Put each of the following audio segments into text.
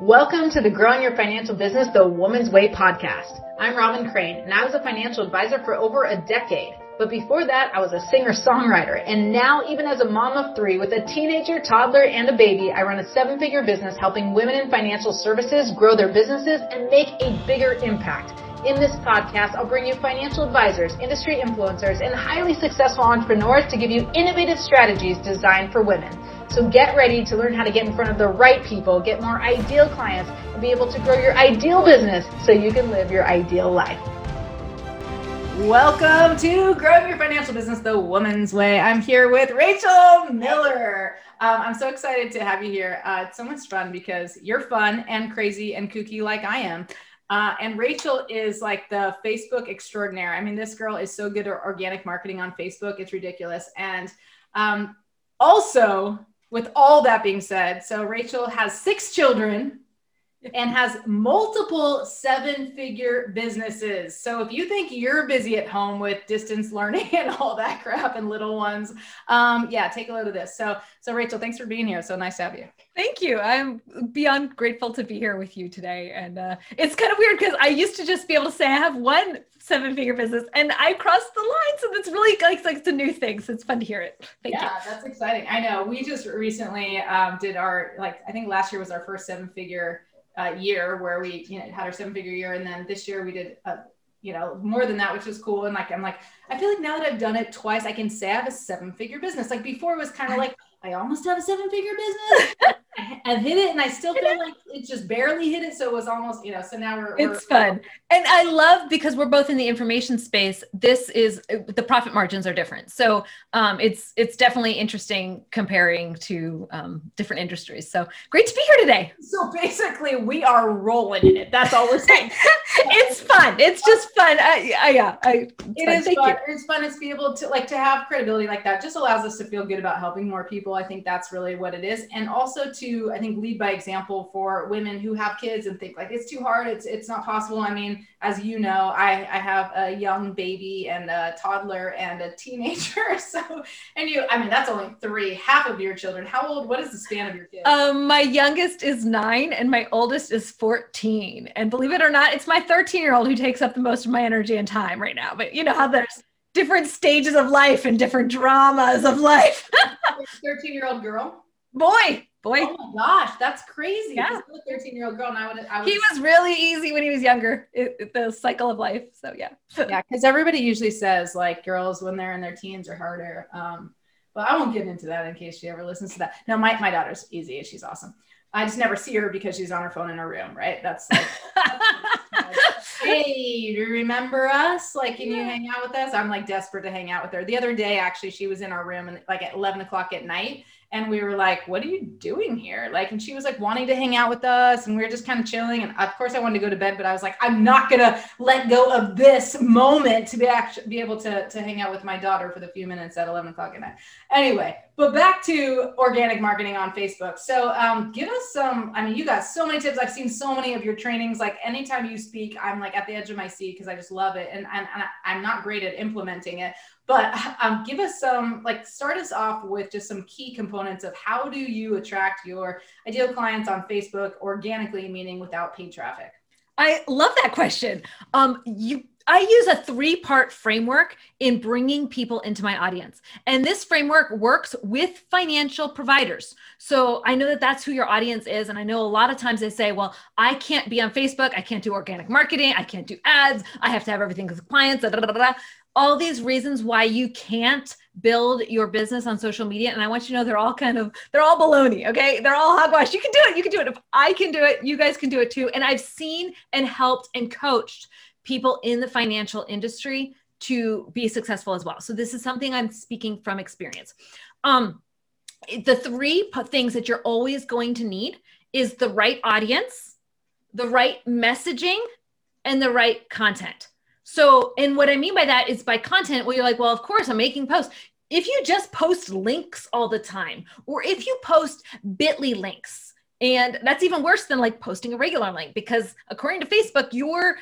Welcome to the Growing Your Financial Business the Woman's Way podcast. I'm Robin Crane, and I was a financial advisor for over a decade. But before that, I was a singer-songwriter. And now, even as a mom of three with a teenager, toddler, and a baby, I run a seven-figure business helping women in financial services grow their businesses and make a bigger impact. In this podcast, I'll bring you financial advisors, industry influencers, and highly successful entrepreneurs to give you innovative strategies designed for women. So get ready to learn how to get in front of the right people, get more ideal clients, and be able to grow your ideal business so you can live your ideal life. Welcome to Growing Your Financial Business the Woman's Way. I'm here with Rachel Miller. Um, I'm so excited to have you here. Uh, it's so much fun because you're fun and crazy and kooky like I am. Uh, and Rachel is like the Facebook extraordinaire. I mean, this girl is so good at organic marketing on Facebook. It's ridiculous. And um, also, with all that being said, so Rachel has six children and has multiple seven figure businesses. So if you think you're busy at home with distance learning and all that crap and little ones, um, yeah, take a look at this. So, so Rachel, thanks for being here. So nice to have you. Thank you. I'm beyond grateful to be here with you today. And uh, it's kind of weird because I used to just be able to say I have one seven figure business and I crossed the line. So that's really like, like it's a new thing. So it's fun to hear it. Thank yeah, you. that's exciting. I know we just recently um, did our, like, I think last year was our first seven figure uh, year where we, you know, had our seven figure year. And then this year we did, a, you know, more than that, which is cool. And like, I'm like, I feel like now that I've done it twice, I can say I have a seven figure business. Like before it was kind of like, I almost have a seven figure business. I've hit it and I still feel like it just barely hit it. So it was almost, you know, so now we're. It's we're, fun. And I love because we're both in the information space. This is the profit margins are different. So um, it's, it's definitely interesting comparing to um, different industries. So great to be here today. So basically we are rolling in it. That's all we're saying. it's fun. It's just fun. I, I yeah, I, it is fun. You. It's fun. It's to be able to like to have credibility like that just allows us to feel good about helping more people. I think that's really what it is. And also to to i think lead by example for women who have kids and think like it's too hard it's it's not possible. I mean as you know i i have a young baby and a toddler and a teenager. So and you i mean that's only three half of your children. How old what is the span of your kids? Um my youngest is nine and my oldest is 14 and believe it or not it's my 13 year old who takes up the most of my energy and time right now. But you know how there's different stages of life and different dramas of life 13 year old girl boy boy. Oh my gosh, that's crazy. Yeah. I'm a 13 year old girl and I would, I would He was really easy when he was younger, it, it, the cycle of life. So yeah. yeah. Cause everybody usually says like girls when they're in their teens are harder. Um, but I won't get into that in case she ever listens to that. No, my, my daughter's easy. And she's awesome. I just never see her because she's on her phone in her room, right? That's like, hey, do you remember us? Like, can you hang out with us? I'm like desperate to hang out with her. The other day, actually, she was in our room and like at 11 o'clock at night and we were like what are you doing here? Like and she was like wanting to hang out with us and we were just kind of chilling and of course i wanted to go to bed but i was like i'm not gonna let go of this moment to be actually be able to to hang out with my daughter for the few minutes at 11 o'clock at night. Anyway but back to organic marketing on facebook. So um, give us some i mean you got so many tips. I've seen so many of your trainings. Like anytime you speak i'm like at the edge of my seat because i just love it and, and, and i'm not great at implementing it but um, give us some, like, start us off with just some key components of how do you attract your ideal clients on Facebook organically, meaning without paid traffic? I love that question. Um, you I use a three part framework in bringing people into my audience. And this framework works with financial providers. So I know that that's who your audience is. And I know a lot of times they say, well, I can't be on Facebook. I can't do organic marketing. I can't do ads. I have to have everything with clients. Da, da, da, all these reasons why you can't build your business on social media. And I want you to know they're all kind of, they're all baloney. Okay. They're all hogwash. You can do it. You can do it. If I can do it, you guys can do it too. And I've seen and helped and coached people in the financial industry to be successful as well. So this is something I'm speaking from experience. Um, the three things that you're always going to need is the right audience, the right messaging, and the right content. So, and what I mean by that is by content, well, you're like, well, of course, I'm making posts. If you just post links all the time, or if you post bit.ly links, and that's even worse than like posting a regular link because according to Facebook, you're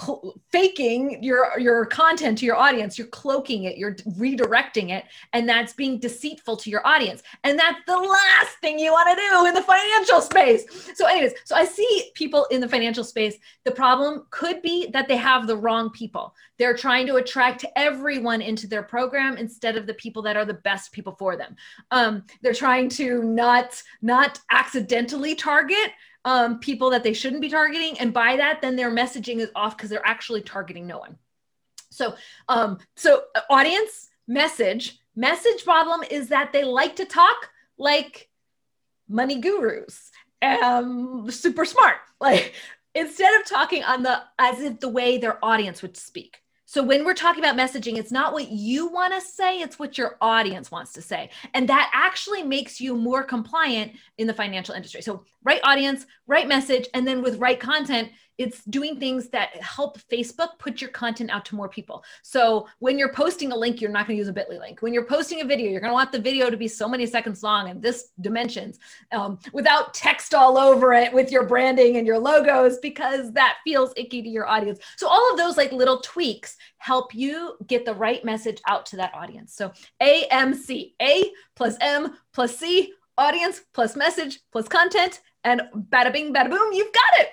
cl- faking your your content to your audience, you're cloaking it, you're redirecting it, and that's being deceitful to your audience. And that's the last thing you want to do in the financial space. So, anyways, so I see people in the financial space. The problem could be that they have the wrong people. They're trying to attract everyone into their program instead of the people that are the best people for them. Um, they're trying to not not accidentally target um, people that they shouldn't be targeting, and by that, then their messaging is off because they're actually targeting no one. So, um, so uh, audience message message problem is that they like to talk like money gurus um super smart like instead of talking on the as if the way their audience would speak so when we're talking about messaging, it's not what you want to say, it's what your audience wants to say. And that actually makes you more compliant in the financial industry. So right audience, right message, and then with right content, it's doing things that help Facebook put your content out to more people. So when you're posting a link, you're not going to use a Bitly link. When you're posting a video, you're going to want the video to be so many seconds long and this dimensions um, without text all over it with your branding and your logos because that feels icky to your audience. So all of those like little tweaks help you get the right message out to that audience. So AMC, A plus M plus C, audience plus message plus content, and bada bing, bada boom, you've got it.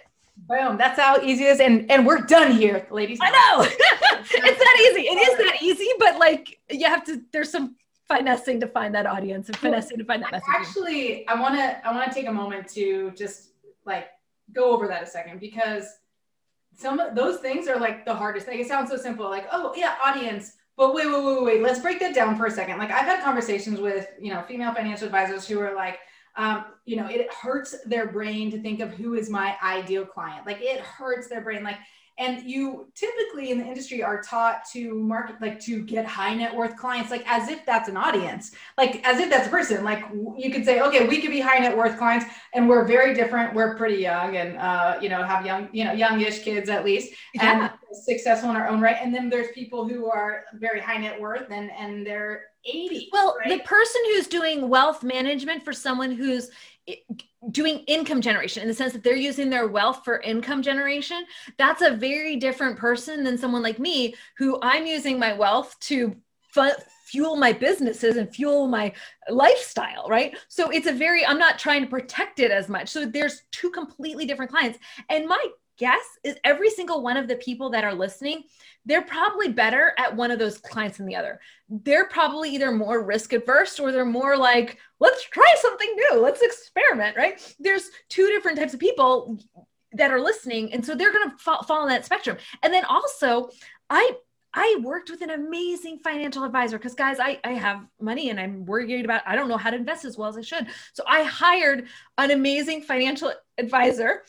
Boom. That's how easy it is. And and we're done here, ladies. I know. it's that easy. It is that easy, but like you have to, there's some finessing to find that audience and finessing to find that message. Actually, I wanna I wanna take a moment to just like go over that a second because some of those things are like the hardest. Like it sounds so simple, like, oh yeah, audience. But wait, wait, wait, wait. Let's break that down for a second. Like I've had conversations with, you know, female financial advisors who are like, um, you know, it hurts their brain to think of who is my ideal client. Like it hurts their brain. Like, and you typically in the industry are taught to market, like to get high net worth clients, like as if that's an audience, like as if that's a person. Like you could say, okay, we could be high net worth clients, and we're very different. We're pretty young, and uh, you know, have young, you know, youngish kids at least, yeah. and successful in our own right. And then there's people who are very high net worth, and and they're 80. Well, right? the person who's doing wealth management for someone who's doing income generation in the sense that they're using their wealth for income generation, that's a very different person than someone like me who I'm using my wealth to fuel my businesses and fuel my lifestyle, right? So it's a very, I'm not trying to protect it as much. So there's two completely different clients. And my guess is every single one of the people that are listening, they're probably better at one of those clients than the other. They're probably either more risk adverse or they're more like, let's try something new, let's experiment, right? There's two different types of people that are listening. And so they're going to fall, fall on that spectrum. And then also, I I worked with an amazing financial advisor because, guys, I, I have money and I'm worried about, I don't know how to invest as well as I should. So I hired an amazing financial advisor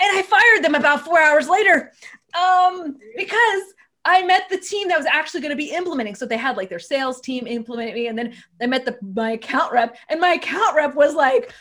and I fired them about four hours later um, because I met the team that was actually going to be implementing. So they had like their sales team implement me, and then I met the my account rep, and my account rep was like,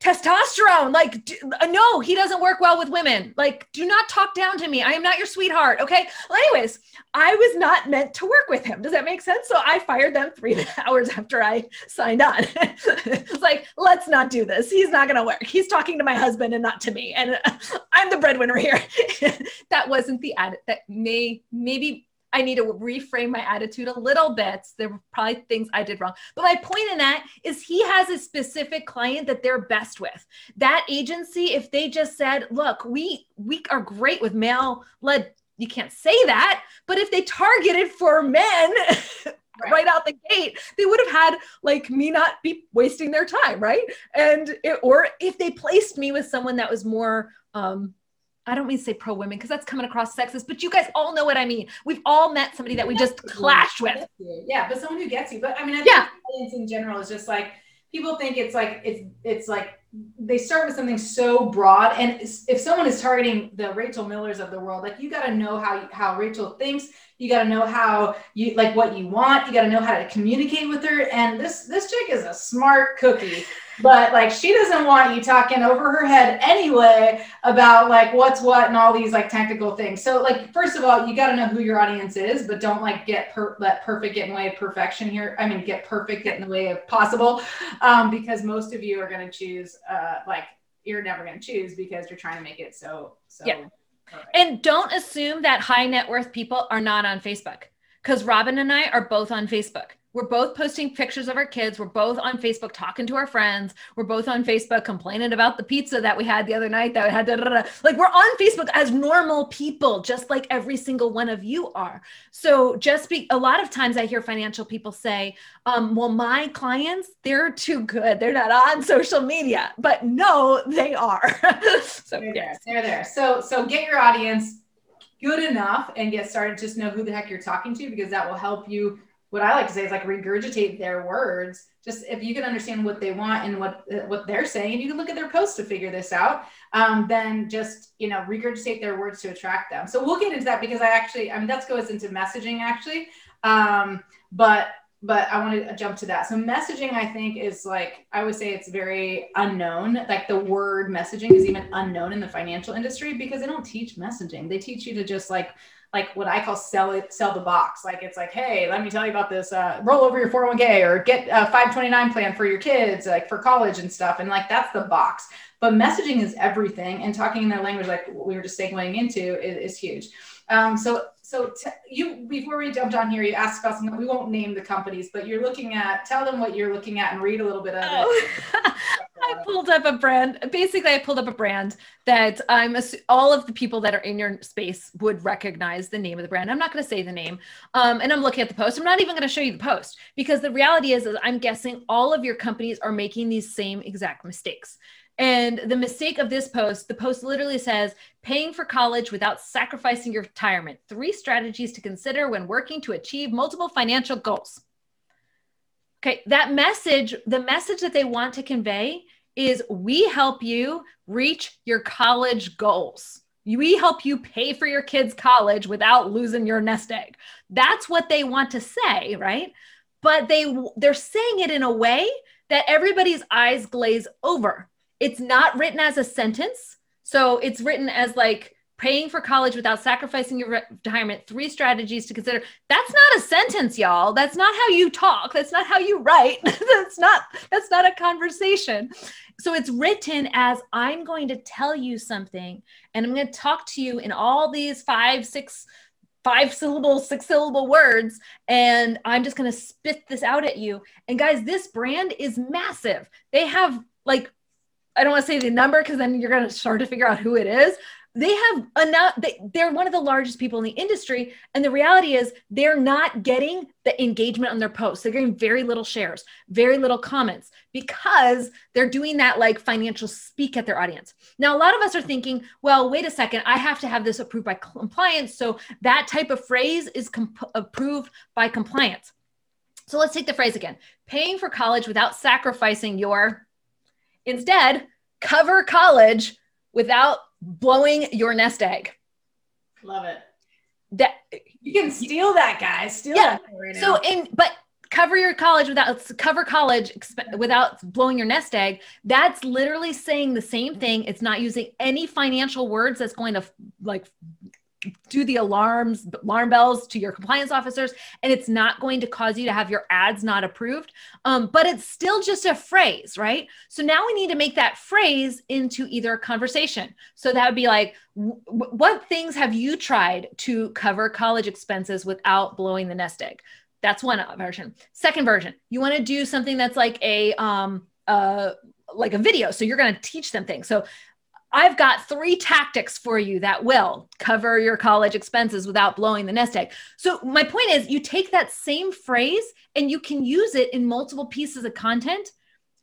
testosterone. Like, do, uh, no, he doesn't work well with women. Like, do not talk down to me. I am not your sweetheart. Okay. Well, anyways, I was not meant to work with him. Does that make sense? So I fired them three hours after I signed on. it's like, let's not do this. He's not going to work. He's talking to my husband and not to me. And I'm the breadwinner here. that wasn't the ad that may, maybe I need to reframe my attitude a little bit. There were probably things I did wrong. But my point in that is he has a specific client that they're best with. That agency, if they just said, look, we we are great with male led, you can't say that, but if they targeted for men Right. right. out the gate they would have had like me not be wasting their time right and it, or if they placed me with someone that was more um I don't mean to say pro women because that's coming across sexist, but you guys all know what I mean. We've all met somebody that we just clashed with. Yeah, but someone who gets you. But I mean, I yeah. in general is just like people think it's like it's it's like they start with something so broad and if someone is targeting the rachel millers of the world like you got to know how how rachel thinks you got to know how you like what you want you got to know how to communicate with her and this this chick is a smart cookie but like she doesn't want you talking over her head anyway about like what's what and all these like technical things so like first of all you got to know who your audience is but don't like get per- let perfect get in the way of perfection here i mean get perfect get in the way of possible um, because most of you are going to choose uh, like you're never going to choose because you're trying to make it so so yeah. And don't assume that high net worth people are not on Facebook because Robin and I are both on Facebook. We're both posting pictures of our kids. We're both on Facebook talking to our friends. We're both on Facebook complaining about the pizza that we had the other night that we had. Da, da, da. Like we're on Facebook as normal people, just like every single one of you are. So just be a lot of times I hear financial people say, um, well, my clients, they're too good. They're not on social media. But no, they are. so they're there. They're there. So so get your audience good enough and get started. Just know who the heck you're talking to because that will help you what I like to say is like regurgitate their words. Just if you can understand what they want and what what they're saying, and you can look at their posts to figure this out, um, then just you know regurgitate their words to attract them. So we'll get into that because I actually, I mean, that goes into messaging actually, um, but but I want to jump to that. So messaging, I think, is like I would say it's very unknown. Like the word messaging is even unknown in the financial industry because they don't teach messaging. They teach you to just like like what I call sell it, sell the box. Like it's like, hey, let me tell you about this. Uh, roll over your 401k or get a 529 plan for your kids, like for college and stuff. And like that's the box. But messaging is everything, and talking in their language, like we were just segueing into, is, is huge. Um, so, so t- you before we jumped on here, you asked about something. We won't name the companies, but you're looking at. Tell them what you're looking at and read a little bit of it. Oh. I pulled up a brand. Basically, I pulled up a brand that I'm all of the people that are in your space would recognize the name of the brand. I'm not going to say the name, um, and I'm looking at the post. I'm not even going to show you the post because the reality is, is I'm guessing all of your companies are making these same exact mistakes. And the mistake of this post, the post literally says, paying for college without sacrificing your retirement. Three strategies to consider when working to achieve multiple financial goals. Okay, that message, the message that they want to convey is we help you reach your college goals. We help you pay for your kids' college without losing your nest egg. That's what they want to say, right? But they they're saying it in a way that everybody's eyes glaze over it's not written as a sentence. So it's written as like paying for college without sacrificing your retirement, three strategies to consider. That's not a sentence, y'all. That's not how you talk. That's not how you write. that's not that's not a conversation. So it's written as I'm going to tell you something and I'm going to talk to you in all these five, six five syllable, six syllable words, and I'm just going to spit this out at you. And guys, this brand is massive. They have like I don't want to say the number because then you're going to start to figure out who it is. They have enough, they, they're one of the largest people in the industry. And the reality is, they're not getting the engagement on their posts. They're getting very little shares, very little comments because they're doing that like financial speak at their audience. Now, a lot of us are thinking, well, wait a second, I have to have this approved by compliance. So that type of phrase is comp- approved by compliance. So let's take the phrase again paying for college without sacrificing your Instead, cover college without blowing your nest egg. Love it. That you can steal that, guys. Steal yeah. Right so in but cover your college without cover college without blowing your nest egg that's literally saying the same thing it's not using any financial words that's going to like do the alarms alarm bells to your compliance officers and it's not going to cause you to have your ads not approved. Um, but it's still just a phrase right? So now we need to make that phrase into either a conversation. So that would be like w- what things have you tried to cover college expenses without blowing the nest egg? That's one version. Second version you want to do something that's like a um uh like a video. So you're going to teach them things. So I've got three tactics for you that will cover your college expenses without blowing the nest egg. So, my point is, you take that same phrase and you can use it in multiple pieces of content.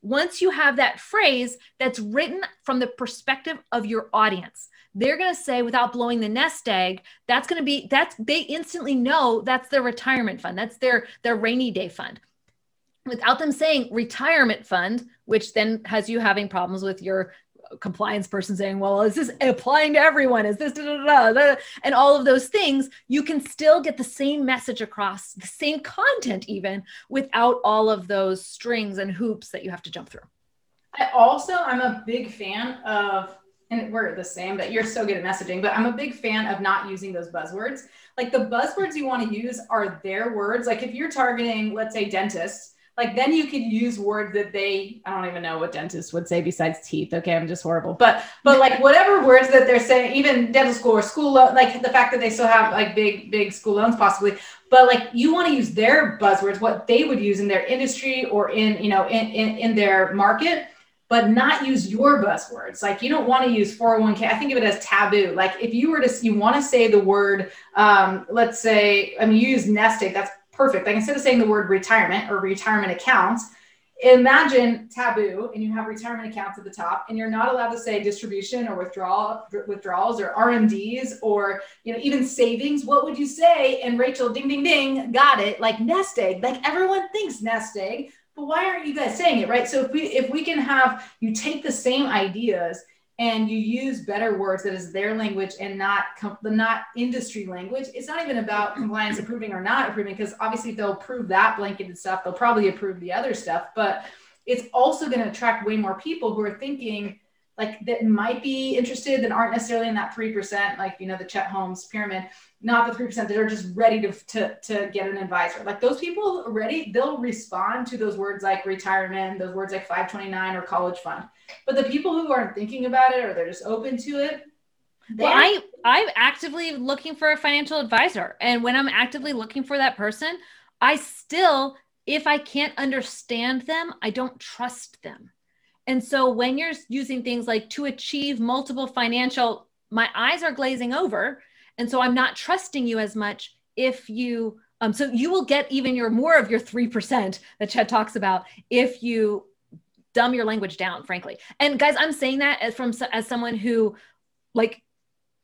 Once you have that phrase that's written from the perspective of your audience, they're going to say, without blowing the nest egg, that's going to be that's they instantly know that's their retirement fund, that's their their rainy day fund without them saying retirement fund, which then has you having problems with your compliance person saying, well, is this applying to everyone? Is this, da, da, da, and all of those things, you can still get the same message across, the same content, even without all of those strings and hoops that you have to jump through. I also, I'm a big fan of, and we're the same, but you're so good at messaging, but I'm a big fan of not using those buzzwords. Like the buzzwords you want to use are their words. Like if you're targeting, let's say, dentists, like then you could use words that they I don't even know what dentists would say besides teeth. Okay, I'm just horrible. But but like whatever words that they're saying, even dental school or school like the fact that they still have like big big school loans possibly. But like you want to use their buzzwords, what they would use in their industry or in you know in in, in their market but not use your buzzwords. Like you don't want to use 401k. I think of it as taboo. Like if you were to, you want to say the word, um, let's say, I mean, you use nest egg. That's perfect. Like instead of saying the word retirement or retirement accounts, imagine taboo and you have retirement accounts at the top and you're not allowed to say distribution or withdrawal withdrawals or RMDs or you know even savings. What would you say? And Rachel ding ding ding got it. Like nest egg. Like everyone thinks nest egg but why aren't you guys saying it right? So if we if we can have you take the same ideas and you use better words that is their language and not the not industry language it's not even about compliance approving or not approving because obviously they'll approve that blanketed stuff they'll probably approve the other stuff but it's also going to attract way more people who are thinking like that might be interested that aren't necessarily in that 3% like you know the chet holmes pyramid. Not the 3% that are just ready to, to, to get an advisor. Like those people ready they'll respond to those words like retirement those words like 529 or college fund. But the people who aren't thinking about it or they're just open to it well, I I'm actively looking for a financial advisor, and when I'm actively looking for that person, I still, if I can't understand them, I don't trust them. And so when you're using things like to achieve multiple financial, my eyes are glazing over, and so I'm not trusting you as much if you. Um, so you will get even your more of your three percent that Chet talks about if you dumb your language down, frankly. And guys, I'm saying that as from as someone who like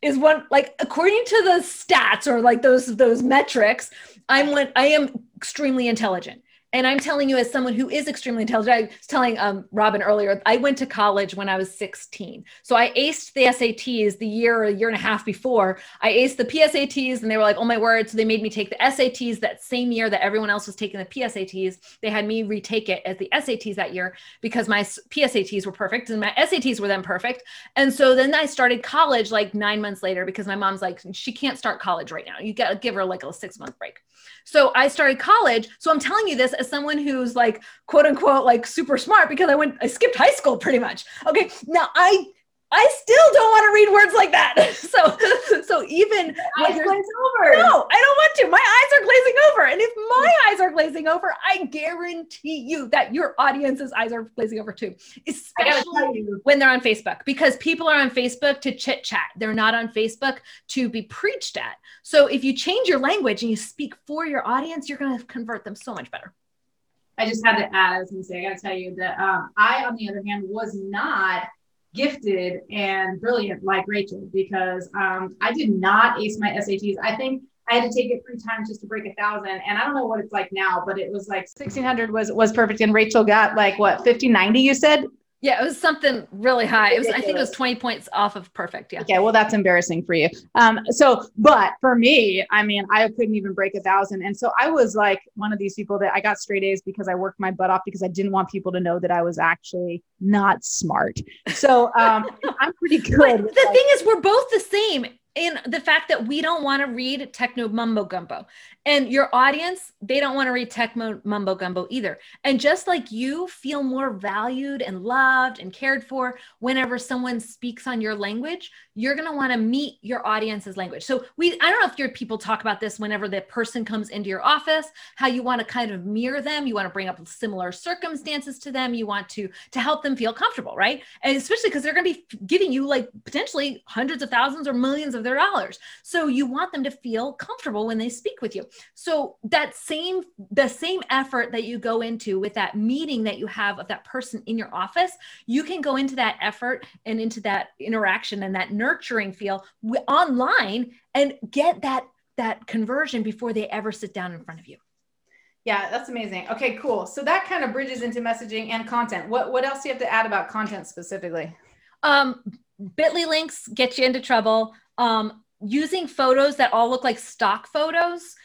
is one like according to the stats or like those those metrics, I'm what I am extremely intelligent and I'm telling you, as someone who is extremely intelligent, I was telling um, Robin earlier, I went to college when I was 16. So I aced the SATs the year, a year and a half before. I aced the PSATs, and they were like, oh my word. So they made me take the SATs that same year that everyone else was taking the PSATs. They had me retake it as the SATs that year because my PSATs were perfect and my SATs were then perfect. And so then I started college like nine months later because my mom's like, she can't start college right now. You got to give her like a six month break. So I started college. So I'm telling you this as someone who's like quote unquote like super smart because I went I skipped high school pretty much. Okay. Now I I still don't want to read words like that. So, so even eyes glaze over. No, I don't want to. My eyes are glazing over, and if my eyes are glazing over, I guarantee you that your audience's eyes are glazing over too. Especially when they're on Facebook, because people are on Facebook to chit chat. They're not on Facebook to be preached at. So, if you change your language and you speak for your audience, you're going to convert them so much better. I just had to add, I was to say, I got to tell you that um, I, on the other hand, was not gifted and brilliant like Rachel because um, I did not ace my SATs. I think I had to take it three times just to break a thousand. And I don't know what it's like now, but it was like 1600 was, was perfect. And Rachel got like what, 50, 90 you said? Yeah, it was something really high. It was, I think it was 20 points off of perfect. Yeah. Okay. Well, that's embarrassing for you. Um, so, but for me, I mean, I couldn't even break a thousand. And so I was like one of these people that I got straight A's because I worked my butt off because I didn't want people to know that I was actually not smart. So um, I'm pretty good. the like, thing is, we're both the same in the fact that we don't want to read techno mumbo gumbo and your audience they don't want to read tech mumbo gumbo either and just like you feel more valued and loved and cared for whenever someone speaks on your language you're going to want to meet your audience's language so we i don't know if your people talk about this whenever the person comes into your office how you want to kind of mirror them you want to bring up similar circumstances to them you want to to help them feel comfortable right and especially because they're going to be giving you like potentially hundreds of thousands or millions of their dollars. So you want them to feel comfortable when they speak with you. So that same the same effort that you go into with that meeting that you have of that person in your office, you can go into that effort and into that interaction and that nurturing feel online and get that that conversion before they ever sit down in front of you. Yeah, that's amazing. Okay, cool. So that kind of bridges into messaging and content. What what else do you have to add about content specifically? Um, Bitly links get you into trouble um, using photos that all look like stock photos,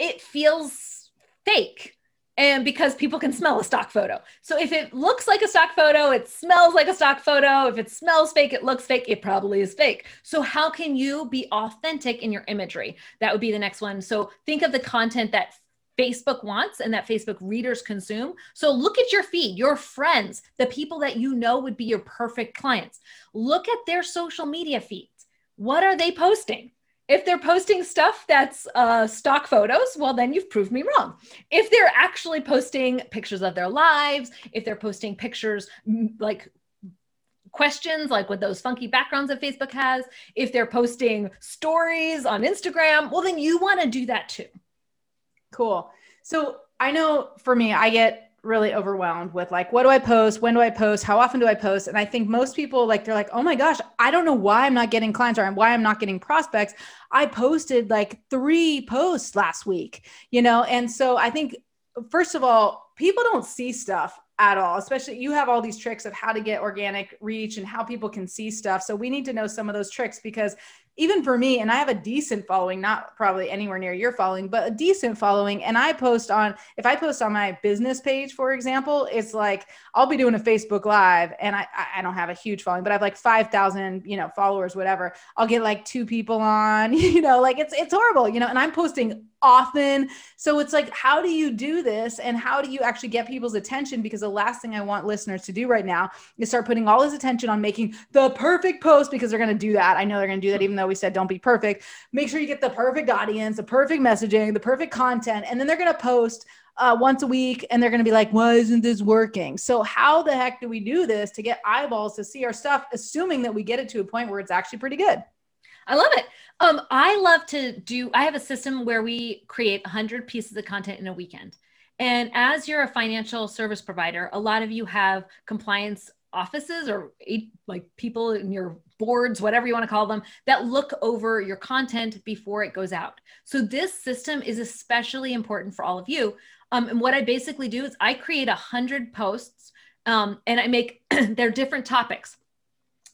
it feels fake. And because people can smell a stock photo. So if it looks like a stock photo, it smells like a stock photo. If it smells fake, it looks fake, it probably is fake. So, how can you be authentic in your imagery? That would be the next one. So, think of the content that Facebook wants and that Facebook readers consume. So look at your feed, your friends, the people that you know would be your perfect clients. Look at their social media feeds. What are they posting? If they're posting stuff that's uh, stock photos, well, then you've proved me wrong. If they're actually posting pictures of their lives, if they're posting pictures like questions like what those funky backgrounds that Facebook has, if they're posting stories on Instagram, well, then you want to do that too. Cool. So I know for me, I get really overwhelmed with like, what do I post? When do I post? How often do I post? And I think most people like, they're like, oh my gosh, I don't know why I'm not getting clients or why I'm not getting prospects. I posted like three posts last week, you know? And so I think, first of all, people don't see stuff at all especially you have all these tricks of how to get organic reach and how people can see stuff so we need to know some of those tricks because even for me, and I have a decent following, not probably anywhere near your following, but a decent following. And I post on, if I post on my business page, for example, it's like I'll be doing a Facebook Live and I, I don't have a huge following, but I have like 5,000, you know, followers, whatever. I'll get like two people on, you know, like it's, it's horrible, you know, and I'm posting often. So it's like, how do you do this? And how do you actually get people's attention? Because the last thing I want listeners to do right now is start putting all this attention on making the perfect post because they're going to do that. I know they're going to do that, even though we said don't be perfect. Make sure you get the perfect audience, the perfect messaging, the perfect content, and then they're going to post uh, once a week and they're going to be like, why isn't this working? So, how the heck do we do this to get eyeballs to see our stuff, assuming that we get it to a point where it's actually pretty good? I love it. Um, I love to do, I have a system where we create 100 pieces of content in a weekend. And as you're a financial service provider, a lot of you have compliance offices or like people in your boards, whatever you want to call them, that look over your content before it goes out. So this system is especially important for all of you. Um, and what I basically do is I create hundred posts um, and I make they're different topics.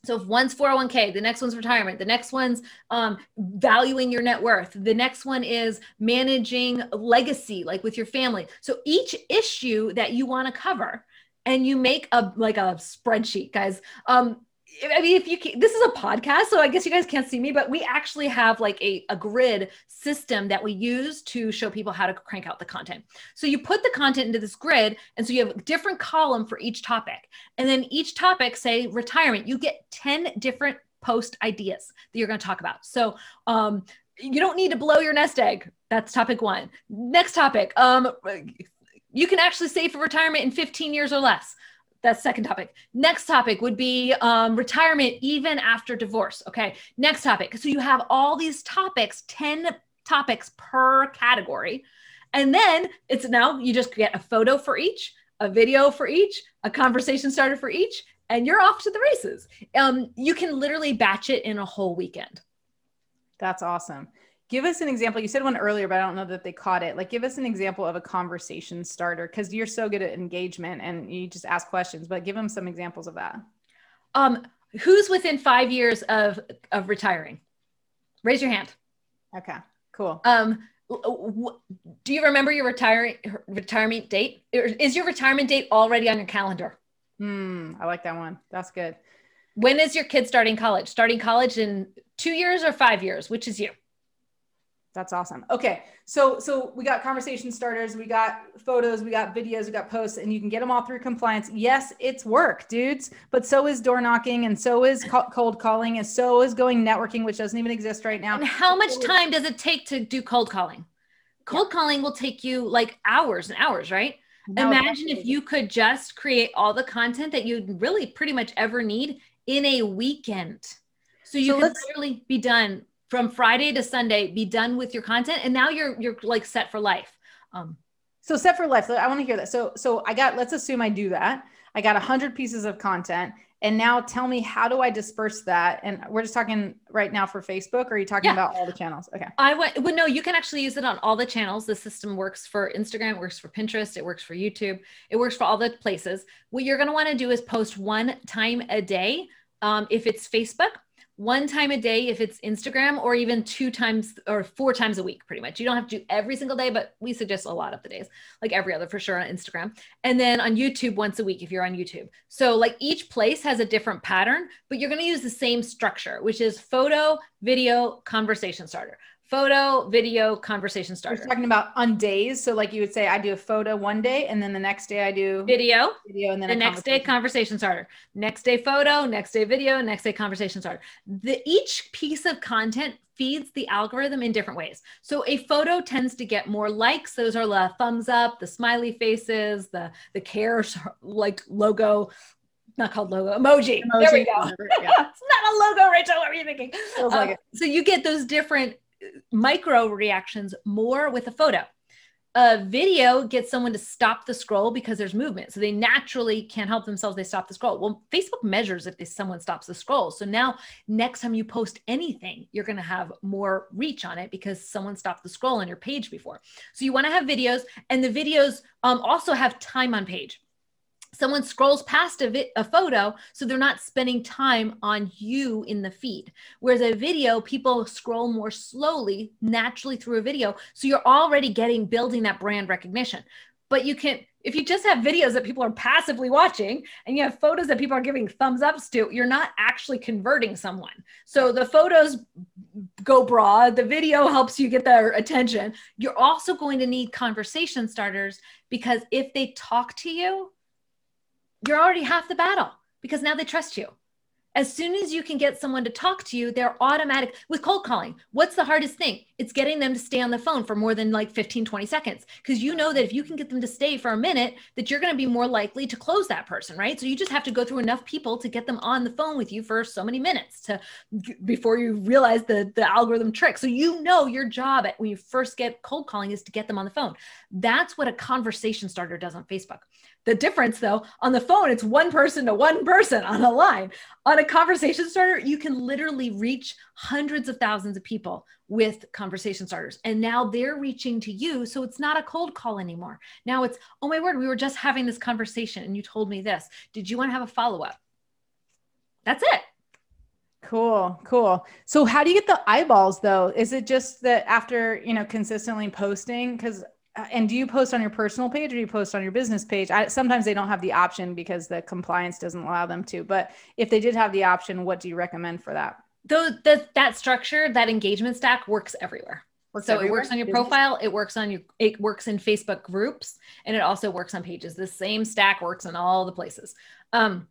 So if one's 401k, the next one's retirement, the next one's um, valuing your net worth, the next one is managing legacy, like with your family. So each issue that you want to cover, and you make a like a spreadsheet, guys. Um, I mean, if you can, this is a podcast, so I guess you guys can't see me, but we actually have like a, a grid system that we use to show people how to crank out the content. So you put the content into this grid, and so you have a different column for each topic. And then each topic, say retirement, you get 10 different post ideas that you're going to talk about. So um, you don't need to blow your nest egg. That's topic one. Next topic. Um, you can actually save for retirement in 15 years or less that's second topic. Next topic would be um, retirement even after divorce. Okay. Next topic. So you have all these topics, 10 topics per category. And then it's now you just get a photo for each, a video for each, a conversation starter for each, and you're off to the races. Um, you can literally batch it in a whole weekend. That's awesome. Give us an example. You said one earlier, but I don't know that they caught it. Like, give us an example of a conversation starter because you're so good at engagement and you just ask questions. But give them some examples of that. Um, who's within five years of of retiring? Raise your hand. Okay, cool. Um, do you remember your retiring retirement date? Is your retirement date already on your calendar? Hmm, I like that one. That's good. When is your kid starting college? Starting college in two years or five years? Which is you? That's awesome. Okay. So so we got conversation starters, we got photos, we got videos, we got posts, and you can get them all through compliance. Yes, it's work, dudes, but so is door knocking and so is cold calling and so is going networking, which doesn't even exist right now. And how much time does it take to do cold calling? Cold yeah. calling will take you like hours and hours, right? No, Imagine if you could just create all the content that you'd really pretty much ever need in a weekend. So you so could literally be done from Friday to Sunday, be done with your content, and now you're you're like set for life. Um, so set for life. I want to hear that. So so I got. Let's assume I do that. I got a hundred pieces of content, and now tell me how do I disperse that? And we're just talking right now for Facebook. Or are you talking yeah. about all the channels? Okay. I went. Well, no, you can actually use it on all the channels. The system works for Instagram, it works for Pinterest, it works for YouTube, it works for all the places. What you're going to want to do is post one time a day. Um, if it's Facebook, one time a day if it's Instagram, or even two times or four times a week, pretty much. You don't have to do every single day, but we suggest a lot of the days, like every other for sure on Instagram. And then on YouTube once a week if you're on YouTube. So, like each place has a different pattern, but you're going to use the same structure, which is photo, video, conversation starter. Photo, video, conversation starter. We're talking about on days. So like you would say, I do a photo one day, and then the next day I do video, video, and then the next day conversation starter. Next day photo, next day video, next day conversation starter. The each piece of content feeds the algorithm in different ways. So a photo tends to get more likes. Those are the thumbs up, the smiley faces, the the care like logo, not called logo emoji. emoji there we go. Yeah. it's not a logo, Rachel. What are you thinking? Like um, so you get those different micro reactions more with a photo. A video gets someone to stop the scroll because there's movement. So they naturally can't help themselves. They stop the scroll. Well, Facebook measures if someone stops the scroll. So now, next time you post anything, you're going to have more reach on it because someone stopped the scroll on your page before. So you want to have videos, and the videos um, also have time on page someone scrolls past a, vi- a photo so they're not spending time on you in the feed. Whereas a video people scroll more slowly naturally through a video. So you're already getting building that brand recognition. But you can if you just have videos that people are passively watching and you have photos that people are giving thumbs ups to you're not actually converting someone. So the photos go broad the video helps you get their attention. You're also going to need conversation starters because if they talk to you you're already half the battle because now they trust you. As soon as you can get someone to talk to you, they're automatic with cold calling. What's the hardest thing? It's getting them to stay on the phone for more than like 15, 20 seconds. Because you know that if you can get them to stay for a minute, that you're going to be more likely to close that person, right? So you just have to go through enough people to get them on the phone with you for so many minutes to before you realize the, the algorithm trick. So you know your job at when you first get cold calling is to get them on the phone. That's what a conversation starter does on Facebook. The difference, though, on the phone, it's one person to one person on a line. On a conversation starter, you can literally reach hundreds of thousands of people with conversation starters. And now they're reaching to you. So it's not a cold call anymore. Now it's, oh my word, we were just having this conversation and you told me this. Did you want to have a follow up? That's it. Cool, cool. So how do you get the eyeballs though? Is it just that after, you know, consistently posting cuz and do you post on your personal page or do you post on your business page? I, sometimes they don't have the option because the compliance doesn't allow them to. But if they did have the option, what do you recommend for that? Though the, that structure, that engagement stack works everywhere. Works so everywhere? it works on your profile, it works on your, it works in Facebook groups, and it also works on pages. The same stack works in all the places. Um,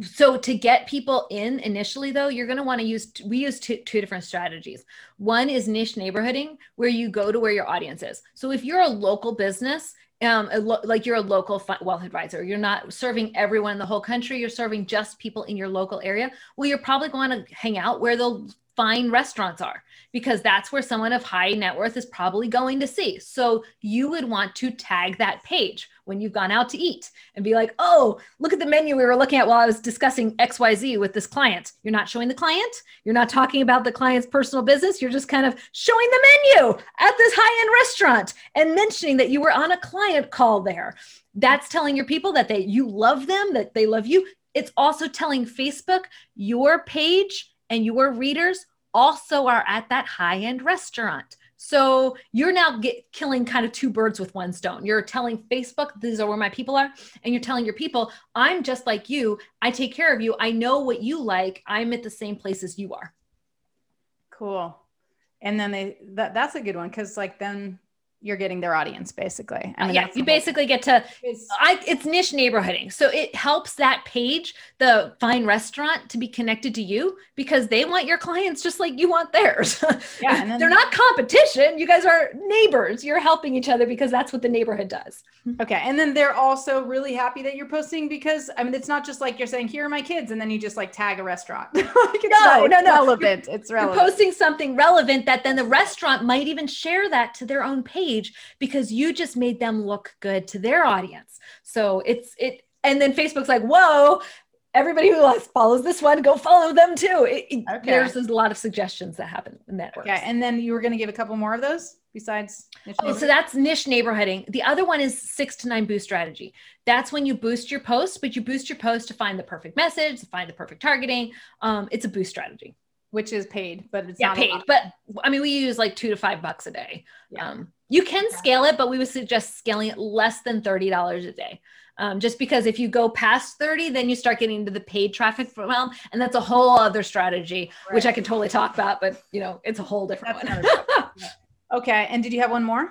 so to get people in initially though you're going to want to use we use two, two different strategies. One is niche neighborhooding where you go to where your audience is. So if you're a local business um, lo- like you're a local wealth advisor you're not serving everyone in the whole country you're serving just people in your local area well you're probably going to hang out where they'll fine restaurants are because that's where someone of high net worth is probably going to see. So you would want to tag that page when you've gone out to eat and be like, oh, look at the menu we were looking at while I was discussing XYZ with this client. You're not showing the client, you're not talking about the client's personal business, you're just kind of showing the menu at this high end restaurant and mentioning that you were on a client call there. That's telling your people that they you love them, that they love you. It's also telling Facebook your page and your readers also are at that high end restaurant. So you're now get, killing kind of two birds with one stone. You're telling Facebook, these are where my people are. And you're telling your people, I'm just like you. I take care of you. I know what you like. I'm at the same place as you are. Cool. And then they, that, that's a good one. Cause like then you're getting their audience basically. I mean, uh, yeah, you basically get to it's, I, it's niche neighborhooding. So it helps that page, the fine restaurant, to be connected to you because they want your clients just like you want theirs. Yeah, then, they're not competition. You guys are neighbors. You're helping each other because that's what the neighborhood does. Okay, and then they're also really happy that you're posting because I mean, it's not just like you're saying, "Here are my kids," and then you just like tag a restaurant. like no, no, no, relevant. It's relevant. You're posting something relevant that then the restaurant might even share that to their own page page because you just made them look good to their audience. So it's it and then Facebook's like, "Whoa, everybody who follows this one, go follow them too." It, okay. There's, there's a lot of suggestions that happen in that. Okay, and then you were going to give a couple more of those besides oh so that's niche neighborhooding the other one is six to nine boost strategy that's when you boost your post but you boost your post to find the perfect message to find the perfect targeting um, it's a boost strategy which is paid but it's yeah, not paid but i mean we use like two to five bucks a day yeah. um, you can scale it, but we would suggest scaling it less than $30 a day. Um, just because if you go past 30, then you start getting into the paid traffic realm. And that's a whole other strategy, right. which I can totally talk about, but you know, it's a whole different that's one. okay. And did you have one more?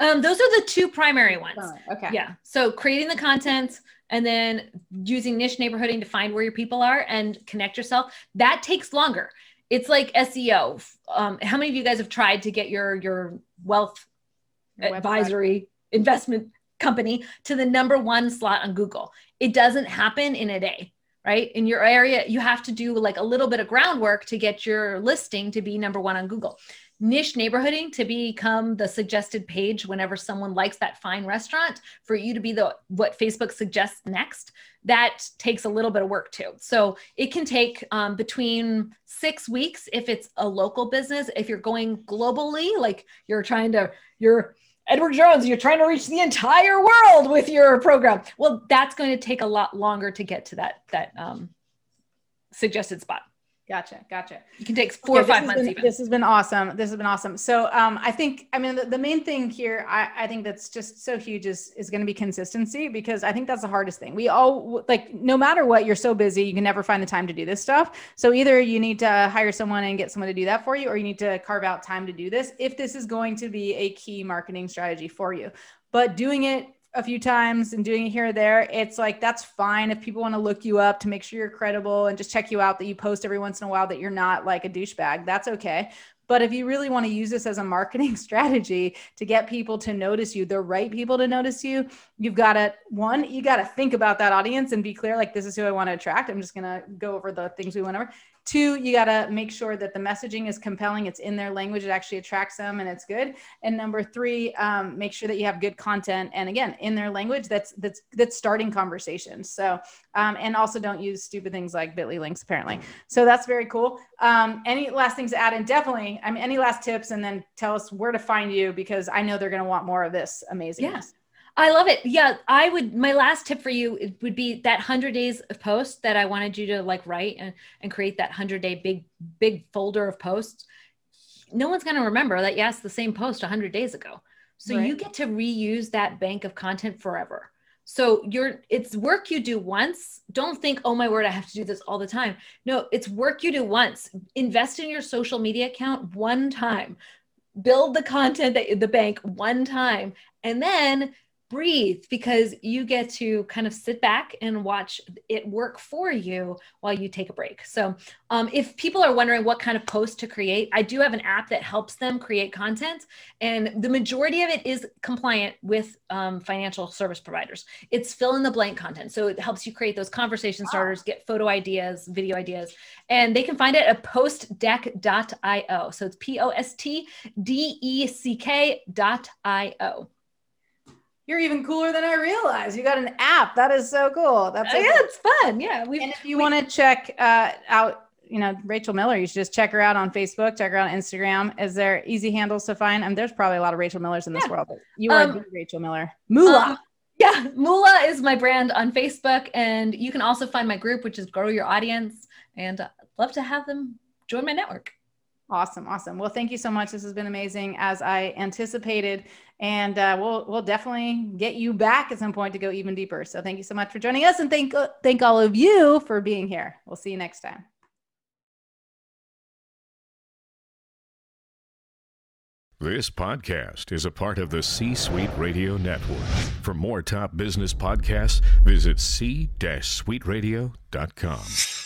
Um, those are the two primary ones. Oh, okay. Yeah. So creating the content and then using niche neighborhooding to find where your people are and connect yourself. That takes longer. It's like SEO. Um, how many of you guys have tried to get your your wealth advisory investment company to the number one slot on Google? It doesn't happen in a day right? In your area, you have to do like a little bit of groundwork to get your listing to be number one on Google niche neighborhooding to become the suggested page whenever someone likes that fine restaurant for you to be the what facebook suggests next that takes a little bit of work too so it can take um, between six weeks if it's a local business if you're going globally like you're trying to you're edward jones you're trying to reach the entire world with your program. Well that's going to take a lot longer to get to that that um, suggested spot Gotcha. Gotcha. You can take four okay, or five months been, even. This has been awesome. This has been awesome. So um, I think, I mean, the, the main thing here, I, I think that's just so huge is, is going to be consistency because I think that's the hardest thing. We all like, no matter what, you're so busy, you can never find the time to do this stuff. So either you need to hire someone and get someone to do that for you, or you need to carve out time to do this if this is going to be a key marketing strategy for you. But doing it a few times and doing it here or there, it's like that's fine if people want to look you up to make sure you're credible and just check you out that you post every once in a while that you're not like a douchebag. That's okay. But if you really want to use this as a marketing strategy to get people to notice you, the right people to notice you, you've got to one, you got to think about that audience and be clear like this is who I want to attract. I'm just going to go over the things we went over. Two, you got to make sure that the messaging is compelling. It's in their language. It actually attracts them and it's good. And number three, um, make sure that you have good content. And again, in their language, that's, that's, that's starting conversations. So, um, and also don't use stupid things like bit.ly links apparently. So that's very cool. Um, any last things to add? And definitely, I mean, any last tips and then tell us where to find you because I know they're going to want more of this amazing. Yeah. I love it. Yeah, I would. My last tip for you would be that hundred days of posts that I wanted you to like write and, and create that hundred day big big folder of posts. No one's going to remember that you asked the same post a hundred days ago. So right. you get to reuse that bank of content forever. So you're it's work you do once. Don't think, oh my word, I have to do this all the time. No, it's work you do once. Invest in your social media account one time. Build the content that the bank one time and then breathe because you get to kind of sit back and watch it work for you while you take a break. So, um, if people are wondering what kind of post to create, I do have an app that helps them create content, and the majority of it is compliant with um, financial service providers. It's fill in the blank content. So, it helps you create those conversation starters, get photo ideas, video ideas, and they can find it at postdeck.io. So, it's P O S T D E C K.io you're even cooler than I realized. You got an app. That is so cool. That's so yeah, it's fun. Yeah. we and if you want to check uh, out, you know, Rachel Miller, you should just check her out on Facebook, check her out on Instagram. Is there easy handles to find? I mean, there's probably a lot of Rachel Millers in this yeah. world, but you are um, Rachel Miller. Moolah. Um, yeah, Moolah is my brand on Facebook. And you can also find my group, which is Grow Your Audience. And I'd love to have them join my network. Awesome, awesome. Well, thank you so much. This has been amazing, as I anticipated, and uh, we'll we'll definitely get you back at some point to go even deeper. So, thank you so much for joining us, and thank thank all of you for being here. We'll see you next time. This podcast is a part of the C Suite Radio Network. For more top business podcasts, visit c-suiteradio.com.